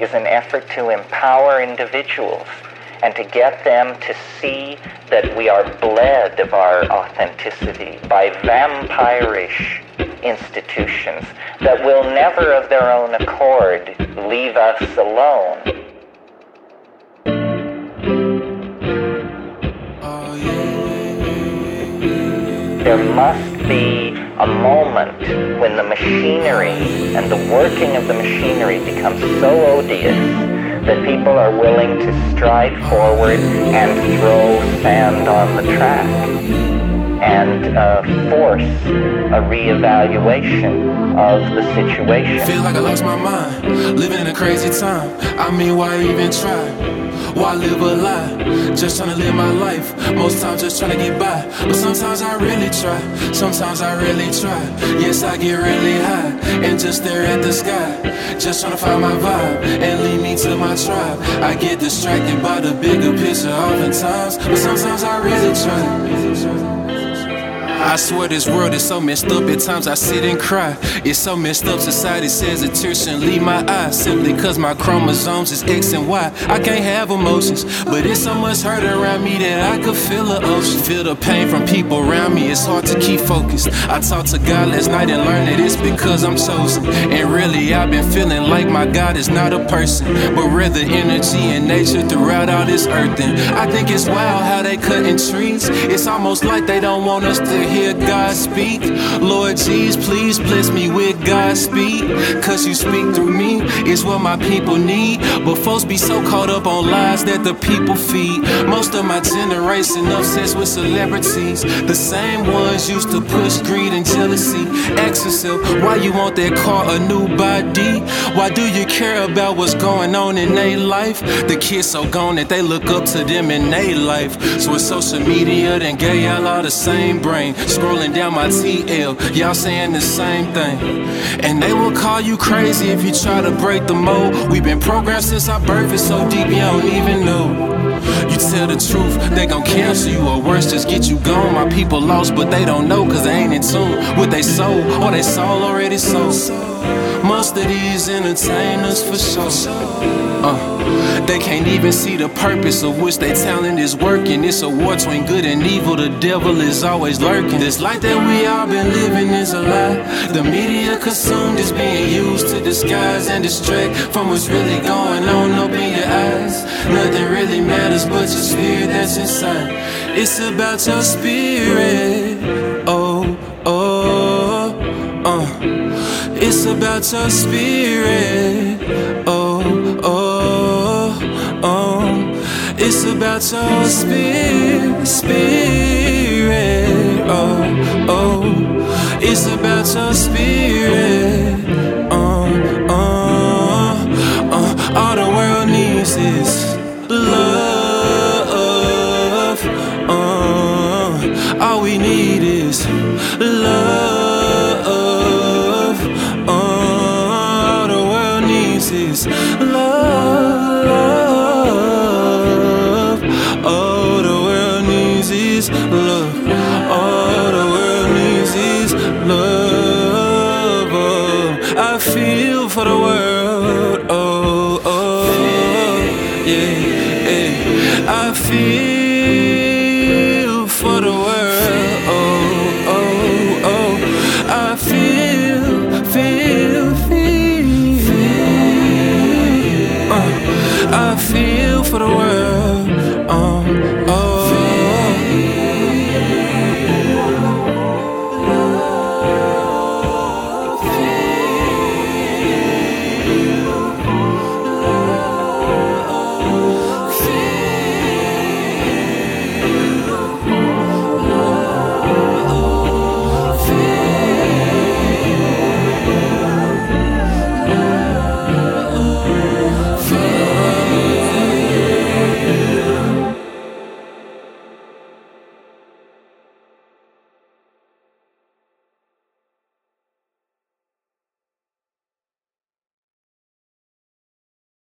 is an effort to empower individuals and to get them to see that we are bled of our authenticity by vampirish institutions that will never of their own accord leave us alone. There must be a moment when the machinery and the working of the machinery becomes so odious that people are willing to stride forward and throw sand on the track and uh, force a reevaluation of the situation. Feel like I lost my mind, living in a crazy time. I mean, why even try? Why live a lie? Just trying to live my life. Most times just trying to get by. But sometimes I really try. Sometimes I really try. Yes, I get really high and just stare at the sky. Just trying to find my vibe and lead me to my tribe. I get distracted by the bigger picture oftentimes. But sometimes I really try. I swear this world is so messed up. At times I sit and cry. It's so messed up. Society says a tear shouldn't leave my eyes simply cause my chromosomes is X and Y. I can't have emotions, but it's so much hurt around me that I could feel the ocean. Feel the pain from people around me. It's hard to keep focused. I talked to God last night and learned that it's because I'm chosen. And really, I've been feeling like my God is not a person, but rather energy and nature throughout all this earth. And I think it's wild how they cutting trees. It's almost like they don't want us to hear God speak. Lord Jesus, please bless me with God's speak. Cause you speak through me, is what my people need. But folks be so caught up on lies that the people feed. Most of my generation obsessed with celebrities. The same ones used to push greed and jealousy. Ask yourself, why you want that car, a new body? Why do you care about what's going on in their life? The kids so gone that they look up to them in their life. So with social media, then gay all the same brain. Scrolling down my TL, y'all saying the same thing. And they will call you crazy if you try to break the mold. We've been programmed since our birth, it's so deep you don't even know. You tell the truth, they gon' cancel you, or worse, just get you gone. My people lost, but they don't know, cause they ain't in tune with they soul, or they soul already sold. Most of these entertainers for sure. Uh, they can't even see the purpose of which their talent is working. It's a war between good and evil. The devil is always lurking. This life that we all been living is a lie. The media consumed is being used to disguise and distract from what's really going on up in your eyes. Nothing really matters but your spirit that's inside. It's about your spirit. Oh, oh, uh. It's about your spirit. Oh, About your spirit, spirit. Oh, oh. It's about your spirit. Oh, oh, oh. All the world needs is love. Oh, all we need is love. Oh, all the world needs is is love. All the world needs is love. Oh, I feel for the world. Oh, oh, yeah, yeah. I feel for the world. Oh, oh, oh. I feel, feel, feel. Uh, I feel for the world